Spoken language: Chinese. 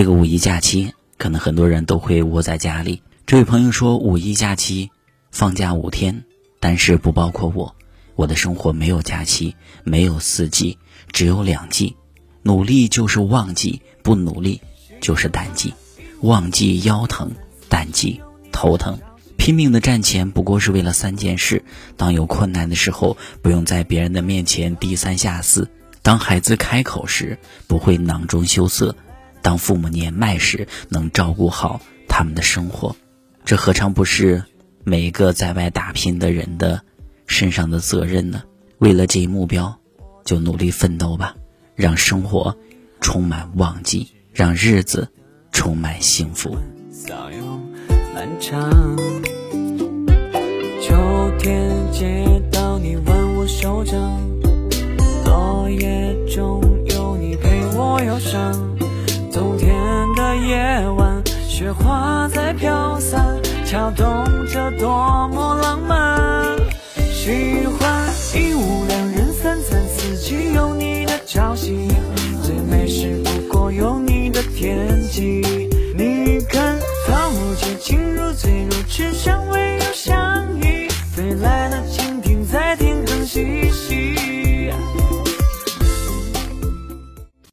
这个五一假期，可能很多人都会窝在家里。这位朋友说，五一假期放假五天，但是不包括我。我的生活没有假期，没有四季，只有两季。努力就是旺季，不努力就是淡季。旺季腰疼，淡季头疼。拼命的赚钱，不过是为了三件事：当有困难的时候，不用在别人的面前低三下四；当孩子开口时，不会囊中羞涩；当父母年迈时，能照顾好他们的生活。这何尝不是每一个在外打拼的人的身上的责任呢？为了这一目标，就努力奋斗吧，让生活充满旺季，让日子充满幸福。漫长。秋天接到你挽我手掌，落叶中有你陪我忧伤。雪花在飘散，敲动着多么浪漫。喜欢一屋两人三餐，四季有你的朝夕，最美是不过有你的天际。你看，草木皆情如醉，如痴相偎又相依。飞来的蜻蜓在天空嬉戏。